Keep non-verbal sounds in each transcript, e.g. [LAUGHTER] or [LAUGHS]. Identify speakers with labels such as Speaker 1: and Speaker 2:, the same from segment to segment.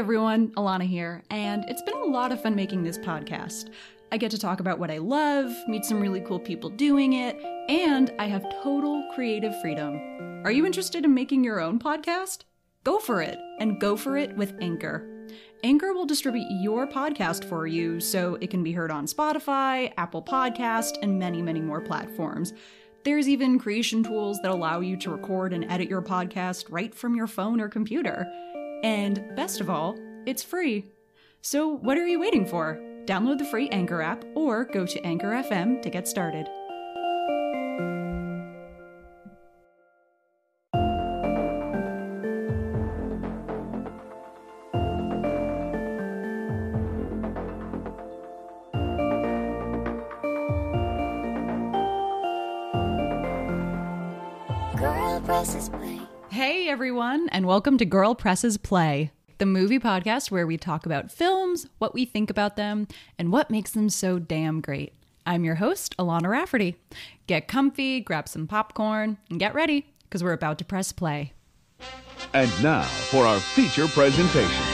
Speaker 1: everyone, Alana here, and it's been a lot of fun making this podcast. I get to talk about what I love, meet some really cool people doing it, and I have total creative freedom. Are you interested in making your own podcast? Go for it, and go for it with Anchor. Anchor will distribute your podcast for you so it can be heard on Spotify, Apple Podcast, and many, many more platforms. There's even creation tools that allow you to record and edit your podcast right from your phone or computer. And best of all, it's free. So what are you waiting for? Download the free Anchor app or go to Anchor FM to get started.
Speaker 2: Girl presses.
Speaker 1: Hey everyone, and welcome to Girl Presses Play, the movie podcast where we talk about films, what we think about them, and what makes them so damn great. I'm your host, Alana Rafferty. Get comfy, grab some popcorn, and get ready, because we're about to press play.
Speaker 3: And now for our feature presentation.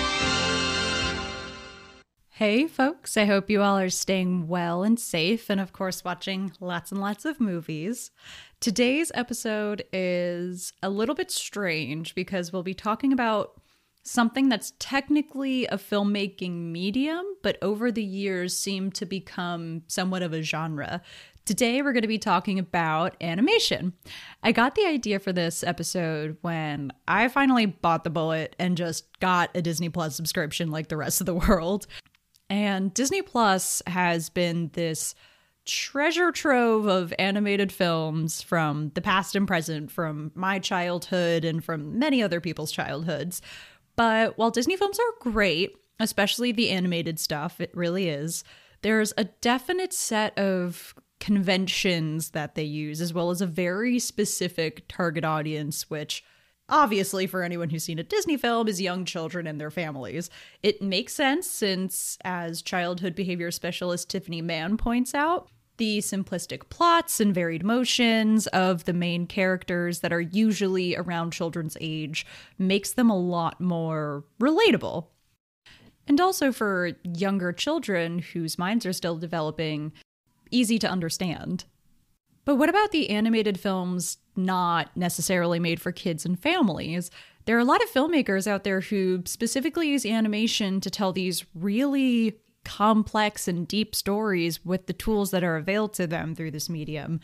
Speaker 1: Hey folks, I hope you all are staying well and safe, and of course, watching lots and lots of movies. Today's episode is a little bit strange because we'll be talking about something that's technically a filmmaking medium, but over the years seemed to become somewhat of a genre. Today, we're going to be talking about animation. I got the idea for this episode when I finally bought the bullet and just got a Disney Plus subscription like the rest of the world. And Disney Plus has been this treasure trove of animated films from the past and present, from my childhood and from many other people's childhoods. But while Disney films are great, especially the animated stuff, it really is, there's a definite set of conventions that they use, as well as a very specific target audience, which obviously for anyone who's seen a Disney film is young children and their families. It makes sense since, as childhood behavior specialist Tiffany Mann points out, the simplistic plots and varied motions of the main characters that are usually around children's age makes them a lot more relatable. And also for younger children whose minds are still developing, easy to understand. But what about the animated films not necessarily made for kids and families? There are a lot of filmmakers out there who specifically use animation to tell these really complex and deep stories with the tools that are available to them through this medium.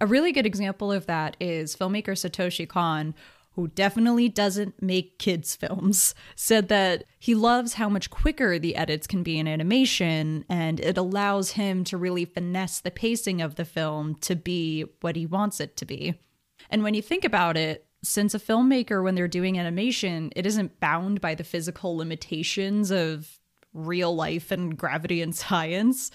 Speaker 1: A really good example of that is filmmaker Satoshi Kon, who definitely doesn't make kids' [LAUGHS] films, said that he loves how much quicker the edits can be in animation, and it allows him to really finesse the pacing of the film to be what he wants it to be. And when you think about it, since a filmmaker, when they're doing animation, it isn't bound by the physical limitations of real life and gravity and [LAUGHS] science,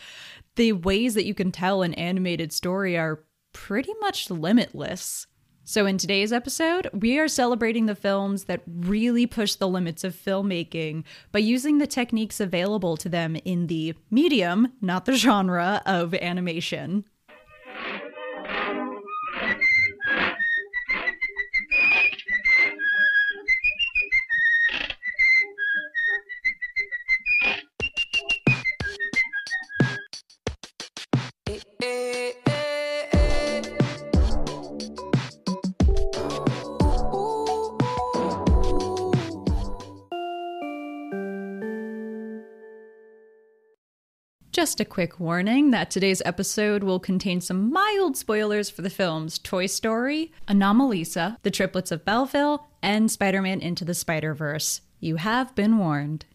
Speaker 1: the ways that you can tell an animated story are pretty much limitless. So, in today's episode, we are celebrating the films that really push the limits of filmmaking by using the techniques available to them in the medium, not the genre, of animation. Just a quick warning that today's episode will contain some mild spoilers for the films Toy Story, Anomalisa, The Triplets of Belleville, and Spider Man Into the Spider Verse. You have been warned.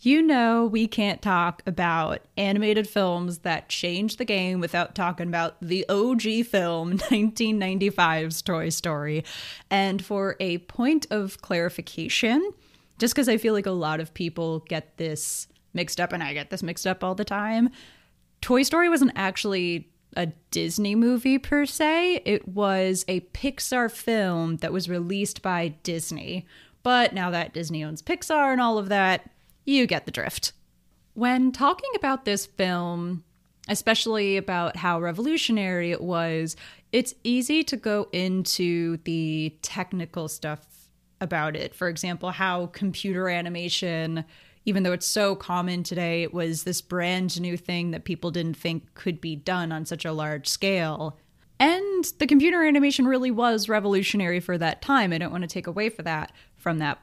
Speaker 1: You know, we can't talk about animated films that change the game without talking about the OG film, [LAUGHS] 1995's Toy Story. And for a point of clarification, just because I feel like a lot of people get this mixed up, and I get this mixed up all the time. Toy Story wasn't actually a Disney movie per se, it was a Pixar film that was released by Disney. But now that Disney owns Pixar and all of that, you get the drift. When talking about this film, especially about how revolutionary it was, it's easy to go into the technical stuff about it. For example, how computer animation, even though it's so common today, it was this brand new thing that people didn't think could be done on such a large scale. And the computer animation really was revolutionary for that time. I don't want to take away for that from that.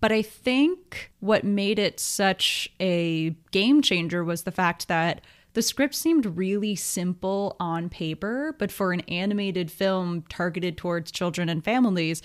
Speaker 1: But I think what made it such a game changer was the fact that the script seemed really simple on paper, but for an animated film targeted towards children and families,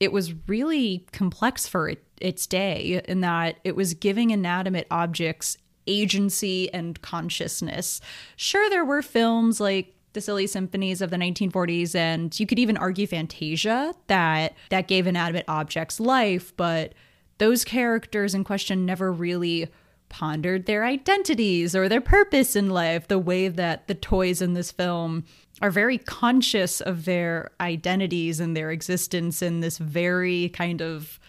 Speaker 1: it was really complex for it, its day in that it was giving inanimate objects agency and consciousness. Sure, there were films like the silly symphonies of the 1940s and you could even argue fantasia that that gave inanimate objects life but those characters in question never really pondered their identities or their purpose in life the way that the toys in this film are very conscious of their identities and their existence in this very kind of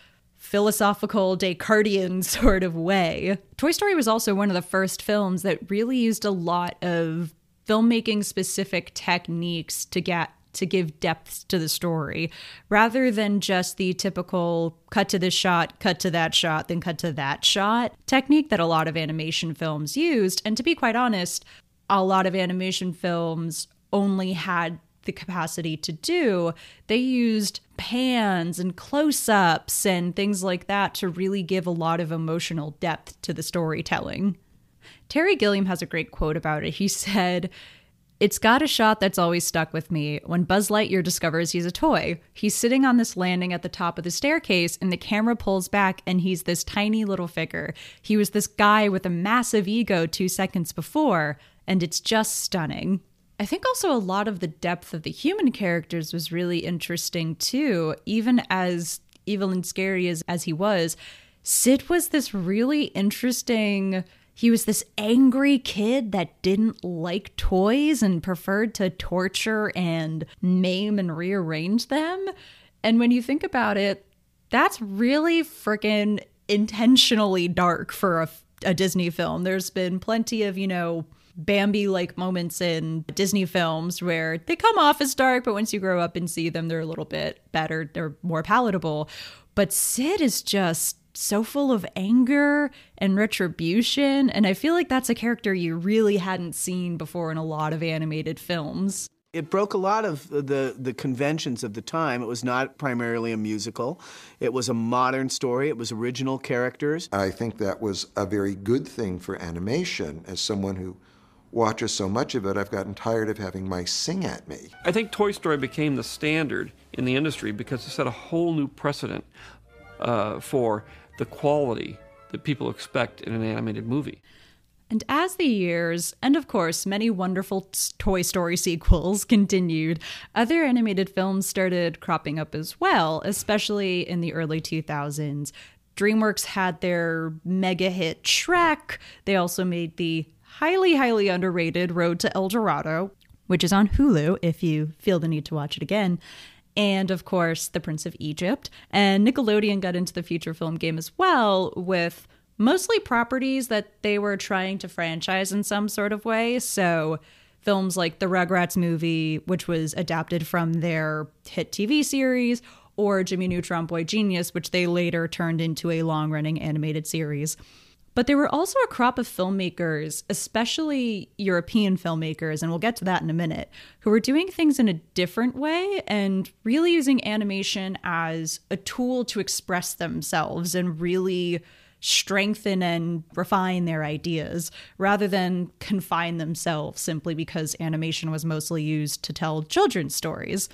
Speaker 1: philosophical Descartian [LAUGHS] sort of way. Toy Story was also one of the first films that really used a lot of filmmaking specific techniques to get to give depth to the story rather than just the typical cut to this shot, cut to that shot, then cut to that shot technique that a lot of animation films used. And to be quite honest, a lot of animation films only had the capacity to do. They used pans and close ups and things like that to really give a lot of emotional depth to the storytelling. Terry Gilliam has a great quote about it. He said, it's got a shot that's always stuck with me when Buzz Lightyear discovers he's a toy. He's sitting on this landing at the top of the staircase, and the camera pulls back, and he's this tiny little figure. He was this guy with a massive ego two seconds before, and it's just stunning. I think also a lot of the depth of the human characters was really interesting too, even as evil and scary as, as he was. Sid was this really interesting he was this angry kid that didn't like toys and preferred to torture and maim and rearrange them. And when you think about it, that's really freaking intentionally dark for a, a Disney film. There's been plenty of, you know, Bambi like moments in Disney films where they come off as dark, but once you grow up and see them, they're a little bit better, they're more palatable. But Sid is just so full of anger and retribution. And I feel like that's a character you really hadn't seen before in a lot of animated films.
Speaker 4: It broke a lot of the, the conventions of the time. It was not primarily a musical. It was a modern story. It was original characters.
Speaker 5: I think that was a very good thing for animation. As someone who watches so much of it, I've gotten tired of having mice sing at me.
Speaker 6: I think Toy Story became the standard in the industry because it set a whole new precedent uh, for the quality that people expect in an animated movie.
Speaker 1: And as the years, and of course many wonderful Toy Story sequels [LAUGHS] continued, other animated films started cropping up as well, especially in the early 2000s. DreamWorks had their mega hit Shrek. They also made the highly, highly underrated Road to El Dorado, which is on Hulu if you feel the need to watch it again and of course The Prince of Egypt. And Nickelodeon got into the feature film game as well with mostly properties that they were trying to franchise in some sort of way. So films like the Rugrats movie, which was adapted from their hit TV series, or Jimmy Neutron Boy Genius, which they later turned into a long running animated series. But there were also a crop of filmmakers, especially European filmmakers, and we'll get to that in a minute, who were doing things in a different way and really using animation as a tool to express themselves and really strengthen and refine their ideas rather than confine themselves simply because animation was mostly used to tell children's stories.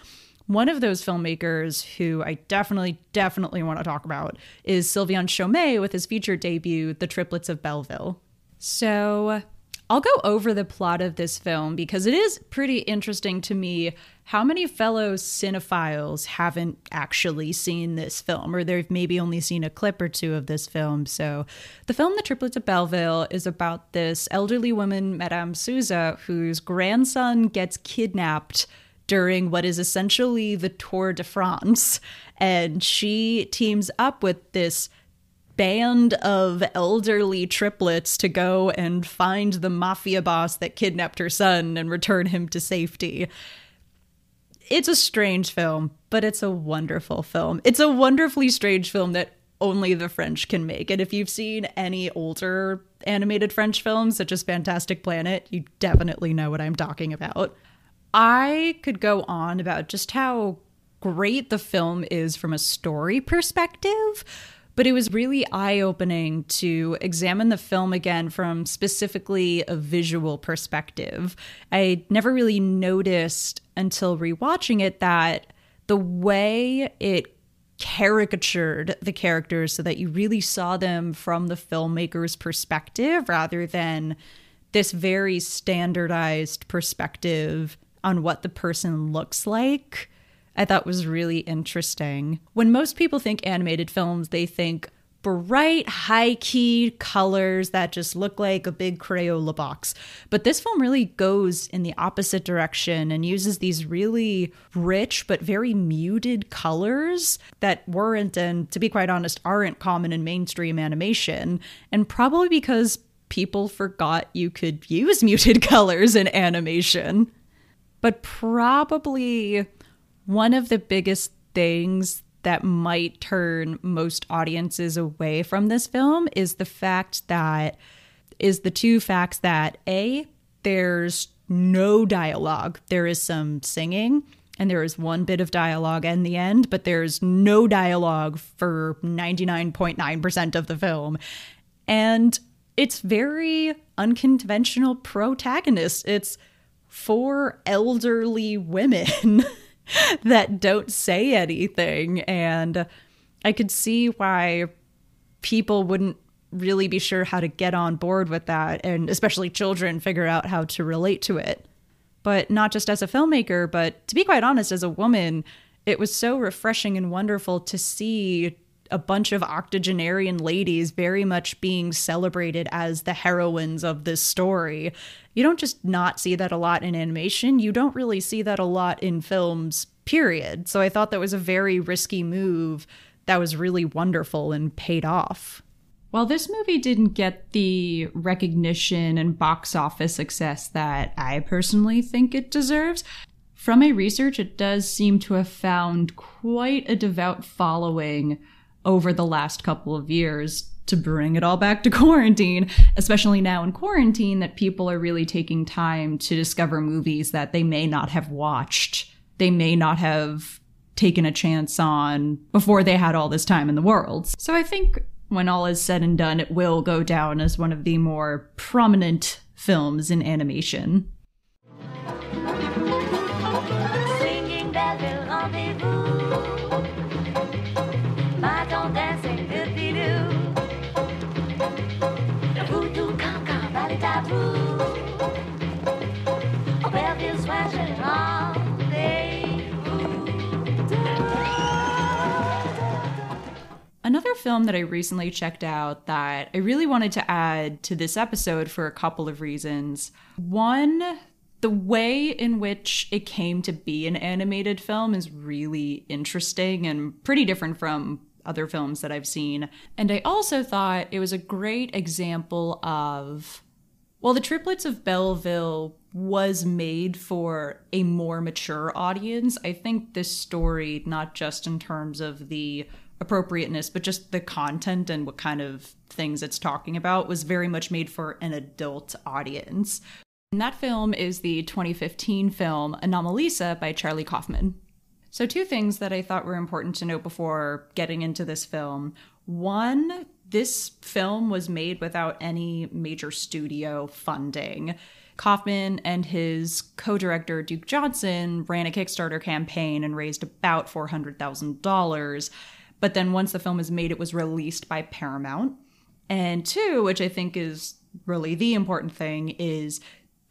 Speaker 1: One of those filmmakers who I definitely, definitely want to talk about is Sylvain Chomet with his feature debut, The Triplets of Belleville. So I'll go over the plot of this film because it is pretty interesting to me how many fellow cinephiles haven't actually seen this film, or they've maybe only seen a clip or two of this film. So, the film The Triplets of Belleville is about this elderly woman, Madame Souza, whose grandson gets kidnapped during what is essentially the Tour de France. And she teams up with this band of elderly triplets to go and find the mafia boss that kidnapped her son and return him to safety. it's a strange film, but it's a wonderful film. It's a wonderfully strange film that only the French can make. And if you've seen any older animated French films, such as Fantastic Planet, you definitely know what I'm talking about. I could go on about just how great the film is from a story perspective, but it was really eye opening to examine the film again from specifically a visual perspective. I never really noticed until rewatching it that the way it caricatured the characters so that you really saw them from the filmmaker's perspective rather than this very standardized perspective on what the person looks like I thought was really interesting. When most people think animated films, they think bright, high key colors that just look like a big Crayola box. But this film really goes in the opposite direction and uses these really rich but very muted colors that weren't, and to be quite honest, aren't common in mainstream animation. And probably because people forgot you could use [LAUGHS] muted colors in animation. But probably one of the biggest things that might turn most audiences away from this film is the fact that is the two facts that a there's no dialogue there is some singing and there is one bit of dialogue in the end but there's no dialogue for 99.9% of the film and it's very unconventional protagonist. it's four elderly women [LAUGHS] that don't say anything. And I could see why people wouldn't really be sure how to get on board with that, and especially children figure out how to relate to it. But not just as a filmmaker, but to be quite honest, as a woman, it was so refreshing and wonderful to see a bunch of octogenarian ladies very much being celebrated as the heroines of this story. You don't just not see that a lot in animation, you don't really see that a lot in films, period. So I thought that was a very risky move that was really wonderful and paid off. While this movie didn't get the recognition and box office success that I personally think it deserves, from my research, it does seem to have found quite a devout following over the last couple of years to bring it all back to [LAUGHS] quarantine, especially now in quarantine, that people are really taking time to discover movies that they may not have watched, they may not have taken a chance on before they had all this time in the world. So I think when all is said and done, it will go down as one of the more prominent films in animation. Film that I recently checked out that I really wanted to add to this episode for a couple of reasons. One, the way in which it came to be an animated film is really interesting and pretty different from other films that I've seen. And I also thought it was a great example of well, The Triplets of Belleville was made for a more mature audience. I think this story, not just in terms of the appropriateness, but just the content and what kind of things it's talking about was very much made for an adult audience. And that film is the 2015 film Anomalisa by Charlie Kaufman. So, two things that I thought were important to note before getting into this film. One, this film was made without any major studio funding. Kaufman and his co director, Duke Johnson, ran a Kickstarter campaign and raised about $400,000 but then once the film was made, it was released by Paramount. And two, which I think is really the important thing, is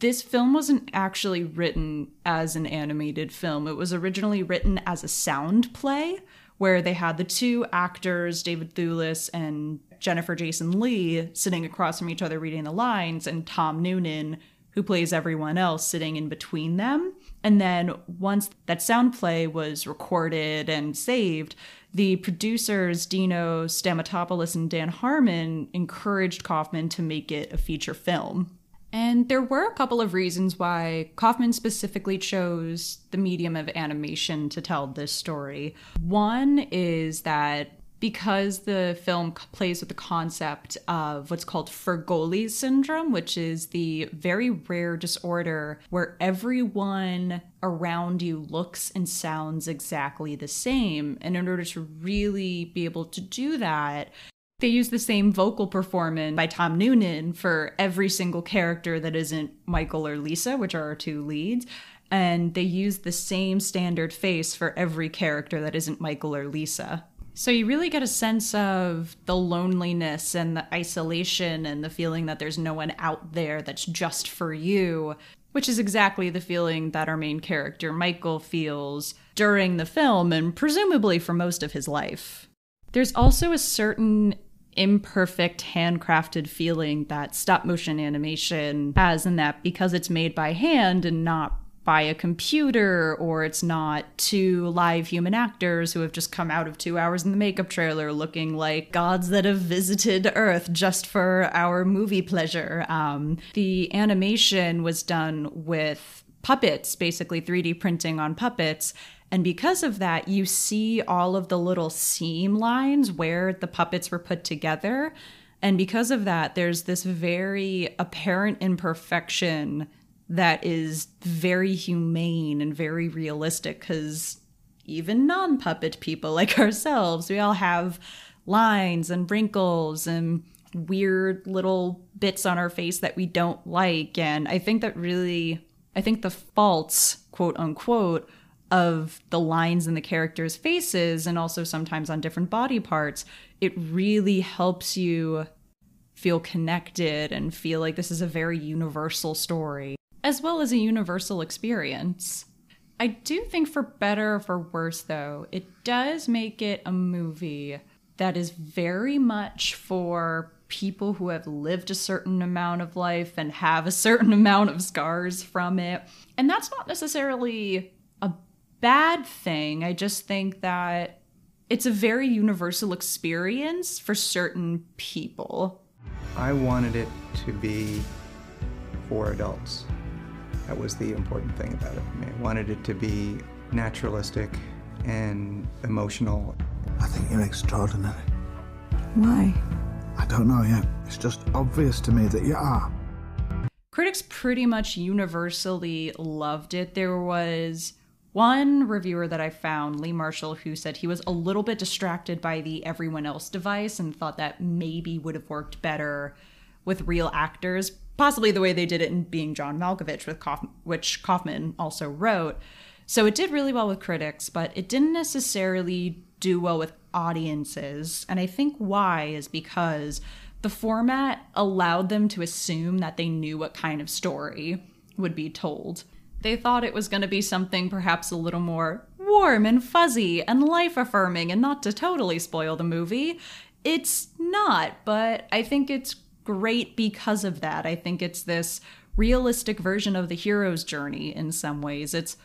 Speaker 1: this film wasn't actually written as an animated film. It was originally written as a sound play where they had the two actors, David Thewlis and Jennifer Jason Lee, sitting across from each other reading the lines, and Tom Noonan, who plays everyone else, sitting in between them. And then once that sound play was recorded and saved, the producers Dino Stamatopoulos and Dan Harmon encouraged Kaufman to make it a feature film. And there were a couple of reasons why Kaufman specifically chose the medium of animation to tell this story. One is that because the film plays with the concept of what's called Fregoli syndrome, which is the very rare disorder where everyone around you looks and sounds exactly the same. And in order to really be able to do that, they use the same vocal performance by Tom Noonan for every single character that isn't Michael or Lisa, which are our two leads. And they use the same standard face for every character that isn't Michael or Lisa. So you really get a sense of the loneliness and the isolation and the feeling that there's no one out there that's just for you, which is exactly the feeling that our main character Michael feels during the film and presumably for most of his life. There's also a certain imperfect handcrafted feeling that stop motion animation has in that because it's made by hand and not by a computer or it's not two live human actors who have just come out of two hours in the makeup trailer looking like gods that have visited earth just for our movie pleasure um, the animation was done with puppets basically 3d printing on puppets and because of that, you see all of the little seam lines where the puppets were put together. And because of that, there's this very apparent imperfection that is very humane and very realistic because even non puppet people [LAUGHS] like ourselves, we all have lines and wrinkles and weird little bits on our face that we don't like. And I think that really, I think the faults, quote unquote, of the lines in the characters' faces and also sometimes on different body parts, it really helps you feel connected and feel like this is a very universal story as well as a universal experience. I do think, for better or for worse, though, it does make it a movie that is very much for people who have lived a certain amount of life and have a certain [LAUGHS] amount of scars from it. And that's not necessarily a bad thing. I just think that it's a very universal experience for certain people.
Speaker 7: I wanted it to be for adults. That was the important thing about it for me. I wanted it to be naturalistic and emotional.
Speaker 8: I think you're extraordinary.
Speaker 9: Why?
Speaker 8: I don't know yet. It's just obvious to me that you are.
Speaker 1: Critics pretty much universally loved it. There was one reviewer that I found, Lee Marshall, who said he was a little bit distracted by the everyone else device and thought that maybe would have worked better with real actors possibly the way they did it in being John Malkovich, with Kauf- which Kaufman also wrote. So it did really well with critics, but it didn't necessarily do well with audiences. And I think why is because the format allowed them to assume that they knew what kind of story would be told. They thought it was going to be something perhaps a little more warm and fuzzy and life affirming, and not to totally spoil the movie. It's not, but I think it's great because of that. I think it's this realistic version of the hero's journey in some ways. It's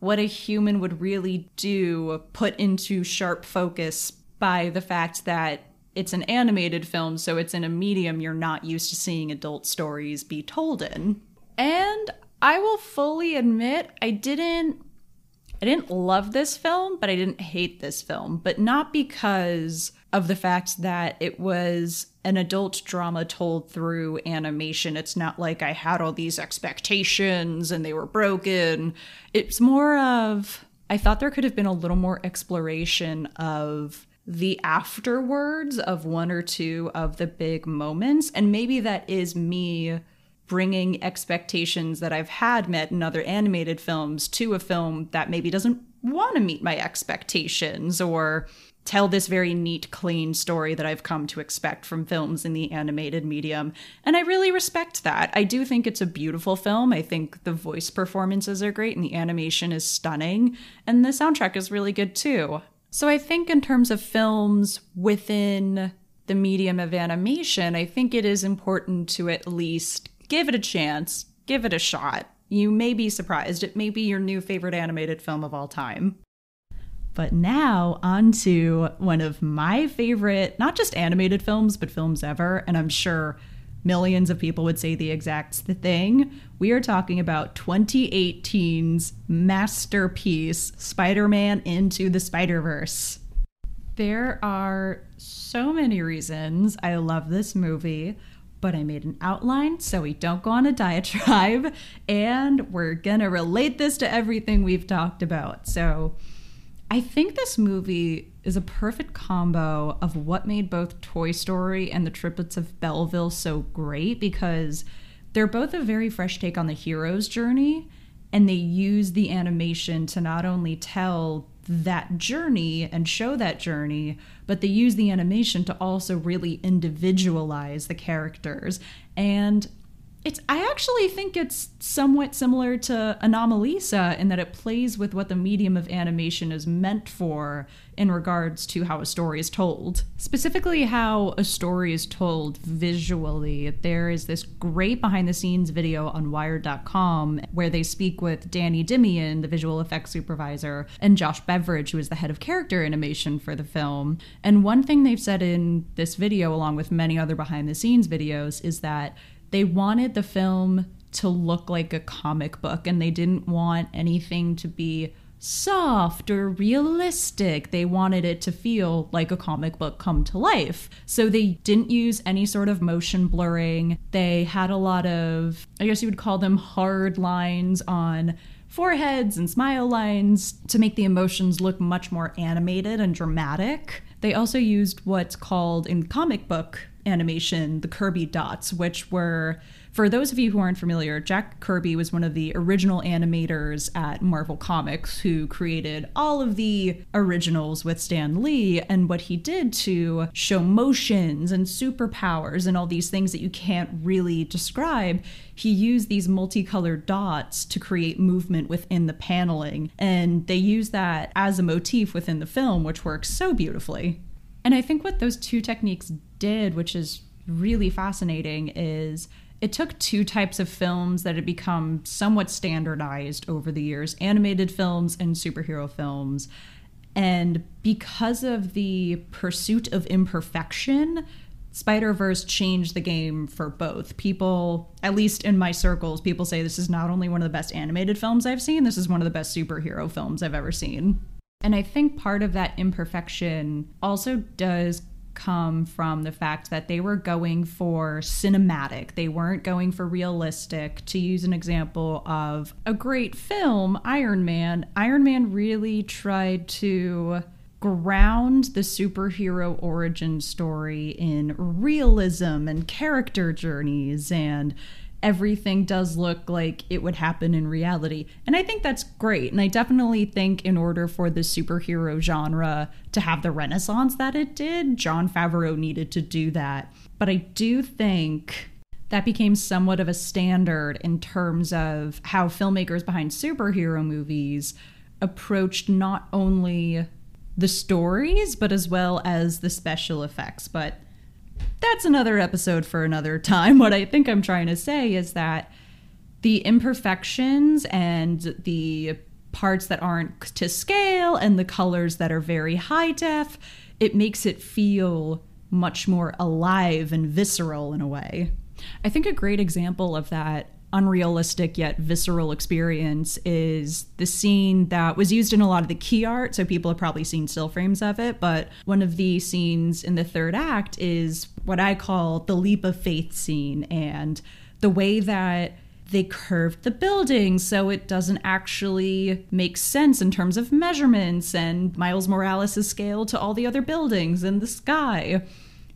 Speaker 1: what a human would really do put into sharp focus by the fact that it's an animated film, so it's in a medium you're not used to seeing adult stories be told in. And I will fully admit I didn't I didn't love this film, but I didn't hate this film, but not because of the fact that it was an adult drama told through animation. It's not like I had all these expectations and they were broken. It's more of I thought there could have been a little more exploration of the afterwards of one or two of the big moments. And maybe that is me bringing expectations that I've had met in other animated films to a film that maybe doesn't want to meet my expectations or tell this very neat, clean story that I've come to expect from films in the animated medium. And I really respect that. I do think it's a beautiful film. I think the voice performances are great and the animation is stunning. And the soundtrack is really good too. So I think, in terms of films within the medium of animation, I think it is important to at least give it a chance, give it a shot. You may be surprised. It may be your new favorite animated film of all time. But now, on to one of my favorite, not just animated films, but films ever. And I'm sure millions of people would say the exact thing. We are talking about 2018's masterpiece, Spider Man Into the Spider Verse. There are so many reasons I love this movie, but I made an outline so we don't go on a diatribe, [LAUGHS] and we're gonna relate this to everything we've talked about. So, I think this movie is a perfect combo of what made both Toy Story and the Triplets of Belleville so great because they're both a very fresh take on the hero's journey and they use the animation to not only tell that journey and show that journey, but they use the animation to also really individualize the characters. And it's I actually think it's somewhat similar to Anomalisa in that it plays with what the medium of animation is meant for in regards to how a story is told. Specifically how a story is told visually. There is this great behind the scenes video on wired.com where they speak with Danny Dimian, the visual effects supervisor, and Josh Beveridge, who is the head of character animation for the film. And one thing they've said in this video along with many other behind the scenes videos is that they wanted the film to look like a comic book and they didn't want anything to be soft or realistic. They wanted it to feel like a comic book come to life. So they didn't use any sort of motion blurring. They had a lot of, I guess you would call them hard lines on foreheads and smile lines to make the emotions look much more animated and dramatic. They also used what's called in comic book animation the Kirby dots, which were, for those of you who aren't familiar, Jack Kirby was one of the original animators at Marvel Comics who created all of the originals with Stan Lee. And what he did to show motions and superpowers and all these things that you can't really describe, he used these multicolored dots to create movement within the paneling. And they use that as a motif within the film, which works so beautifully. And I think what those two techniques did, which is really fascinating, is it took two types of films that had become somewhat standardized over the years animated films and superhero films. And because of the pursuit of imperfection, Spider Verse changed the game for both. People, at least in my circles, people say this is not only one of the best animated films I've seen, this is one of the best superhero films I've ever seen. And I think part of that imperfection also does come from the fact that they were going for cinematic. They weren't going for realistic. To use an example of a great film, Iron Man, Iron Man really tried to ground the superhero origin story in realism and character journeys and everything does look like it would happen in reality. And I think that's great. And I definitely think in order for the superhero genre to have the renaissance that it did, Jon Favreau needed to do that. But I do think that became somewhat of a standard in terms of how filmmakers behind superhero movies approached not only the stories, but as well as the special effects. But that's another episode for another time. What I think I'm trying to say is that the imperfections and the parts that aren't to scale and the colors that are very high def, it makes it feel much more alive and visceral in a way. I think a great example of that unrealistic yet visceral experience is the scene that was used in a lot of the key art. So people have probably seen still frames of it. But one of the scenes in the third act is what I call the leap of faith scene. And the way that they curved the building so it doesn't actually make sense in terms of measurements and Miles Morales' scale to all the other buildings in the sky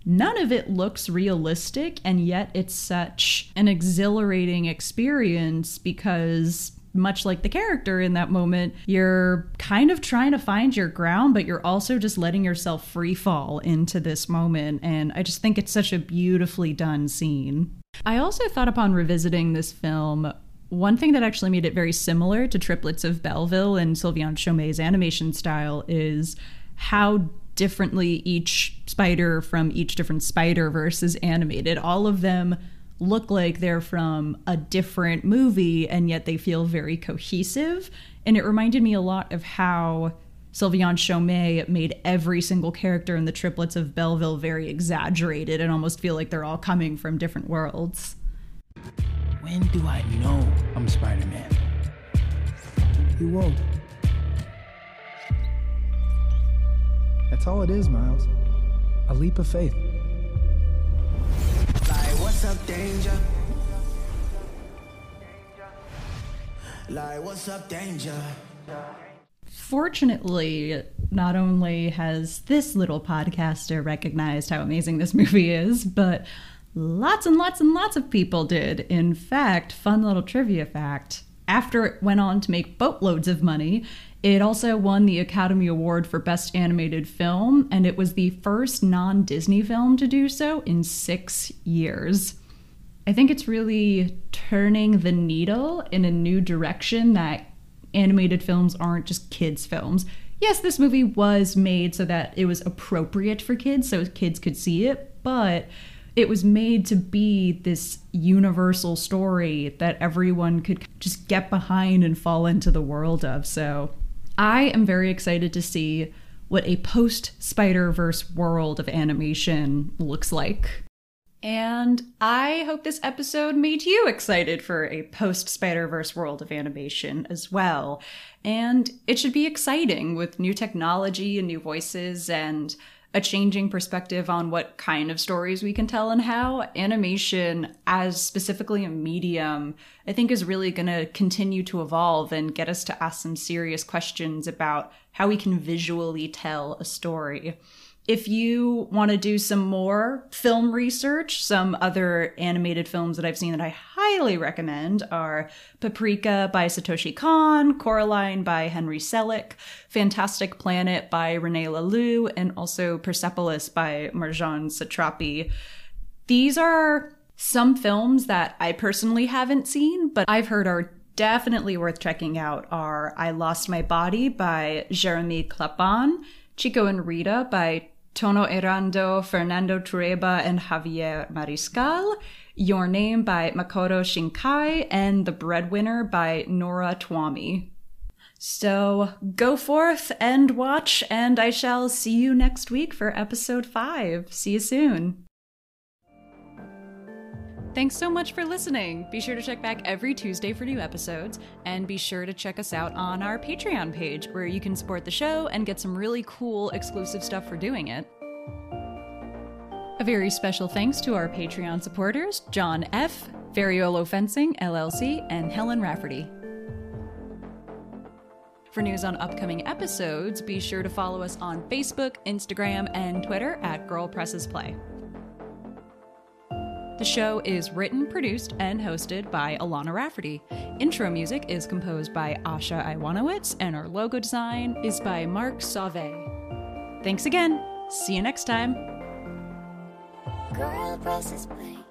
Speaker 1: none of it looks realistic, and yet it's such an exhilarating experience because much like the character in that moment, you're kind of trying to find your ground, but you're also just letting yourself free fall into this moment. And I just think it's such a beautifully done scene. I also thought upon revisiting this film, one thing that actually made it very similar to Triplets of Belleville and Sylvain Chomet's animation style is how differently each spider from each different spider verse is animated. All of them look like they're from a different movie and yet they feel very cohesive. And it reminded me a lot of how Sylvain Chomet made every single character in the triplets of Belleville very exaggerated and almost feel like they're all coming from different worlds.
Speaker 9: When do I know I'm Spider Man?
Speaker 8: You won't. That's all it is, Miles. A leap of faith.
Speaker 9: Like, what's up, danger? Like, what's up, danger?
Speaker 1: Fortunately, not only has this little podcaster recognized how amazing this movie is, but lots and lots and lots of people did. In fact, fun little trivia fact after it went on to make boatloads of money, it also won the Academy Award for Best Animated Film, and it was the first non Disney film to do so in six years. I think it's really turning the needle in a new direction that animated films aren't just kids' films. Yes, this movie was made so that it was appropriate for kids, so kids could see it, but it was made to be this universal story that everyone could just get behind and fall into the world of. So I am very excited to see what a post Spider Verse world of animation looks like. And I hope this episode made you excited for a post Spider Verse world of animation as well. And it should be exciting with new technology and new voices and a changing perspective on what kind of stories we can tell and how. Animation as specifically a medium i think is really going to continue to evolve and get us to ask some serious questions about how we can visually tell a story if you want to do some more film research, some other animated films that I've seen that I highly recommend are Paprika by Satoshi Kon, Coraline by Henry Selick, Fantastic Planet by Rene Laloux, and also Persepolis by Marjane Satrapi. These are some films that I personally haven't seen, but I've heard are definitely worth checking out are I Lost My Body by Jeremy Clapin, Chico and Rita by Tono Errando, Fernando Trueba, and Javier Mariscal, Your Name by Makoto Shinkai, and The Breadwinner by Nora Twomey. So go forth and watch, and I shall see you next week for episode 5. See you soon. Thanks so much for listening. Be sure to check back every Tuesday for new episodes, and be sure to check us out on our Patreon page where you can support the show and get some really cool exclusive stuff for doing it. A very special thanks to our Patreon supporters John F., Variolo Fencing, LLC, and Helen Rafferty. For news on upcoming episodes, be sure to follow us on Facebook, Instagram, and Twitter at Girl Presses Play. The show is written, produced, and hosted by Alana Rafferty. Intro music is composed by Asha Iwanowitz, and our logo design is by Mark Sauve. Thanks again. See you next time.
Speaker 2: Girl presses play.